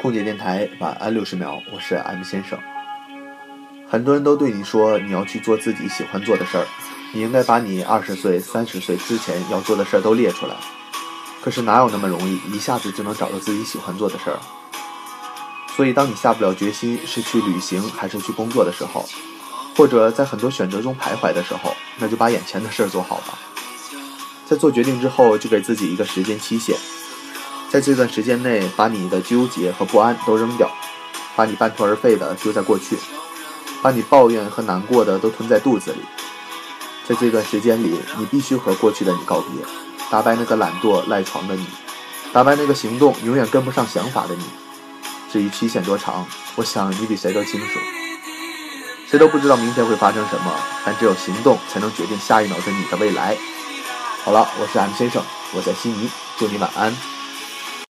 空姐电台晚安六十秒，我是 M 先生。很多人都对你说你要去做自己喜欢做的事儿，你应该把你二十岁、三十岁之前要做的事儿都列出来。可是哪有那么容易一下子就能找到自己喜欢做的事儿？所以当你下不了决心是去旅行还是去工作的时候，或者在很多选择中徘徊的时候，那就把眼前的事儿做好吧。在做决定之后，就给自己一个时间期限。在这段时间内，把你的纠结和不安都扔掉，把你半途而废的丢在过去，把你抱怨和难过的都吞在肚子里。在这段时间里，你必须和过去的你告别，打败那个懒惰赖床的你，打败那个行动永远跟不上想法的你。至于期限多长，我想你比谁都清楚。谁都不知道明天会发生什么，但只有行动才能决定下一秒的你的未来。好了，我是 M 先生，我在悉尼，祝你晚安。